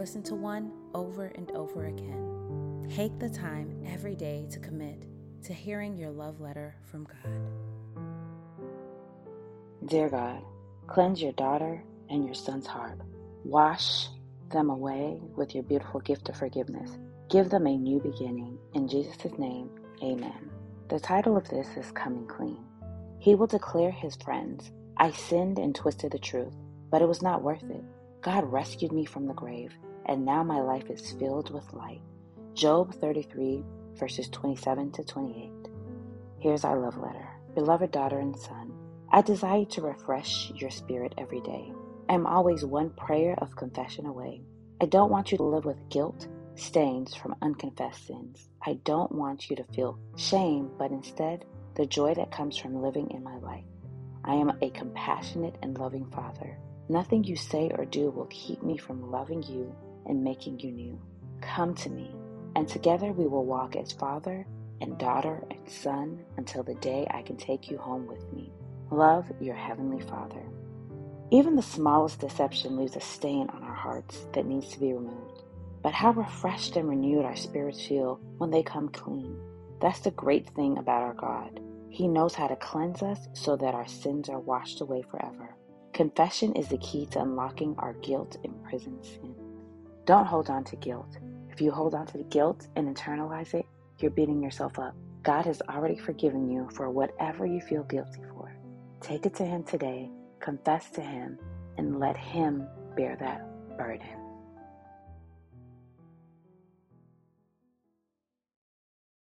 listen to one over and over again. Take the time every day to commit to hearing your love letter from God. Dear God, cleanse your daughter and your son's heart. Wash them away with your beautiful gift of forgiveness. Give them a new beginning. In Jesus' name, amen. The title of this is Coming Clean. He will declare his friends, I sinned and twisted the truth, but it was not worth it. God rescued me from the grave, and now my life is filled with light. Job 33, verses 27 to 28. Here's our love letter. Beloved daughter and son, I desire to refresh your spirit every day. I am always one prayer of confession away. I don't want you to live with guilt, stains from unconfessed sins. I don't want you to feel shame, but instead the joy that comes from living in my light. I am a compassionate and loving Father. Nothing you say or do will keep me from loving you and making you new. Come to me, and together we will walk as father and daughter and son until the day I can take you home with me. Love your Heavenly Father. Even the smallest deception leaves a stain on our hearts that needs to be removed. But how refreshed and renewed our spirits feel when they come clean. That's the great thing about our God. He knows how to cleanse us so that our sins are washed away forever. Confession is the key to unlocking our guilt imprisoned sin. Don't hold on to guilt. If you hold on to the guilt and internalize it, you're beating yourself up. God has already forgiven you for whatever you feel guilty for. Take it to Him today, confess to Him, and let Him bear that burden.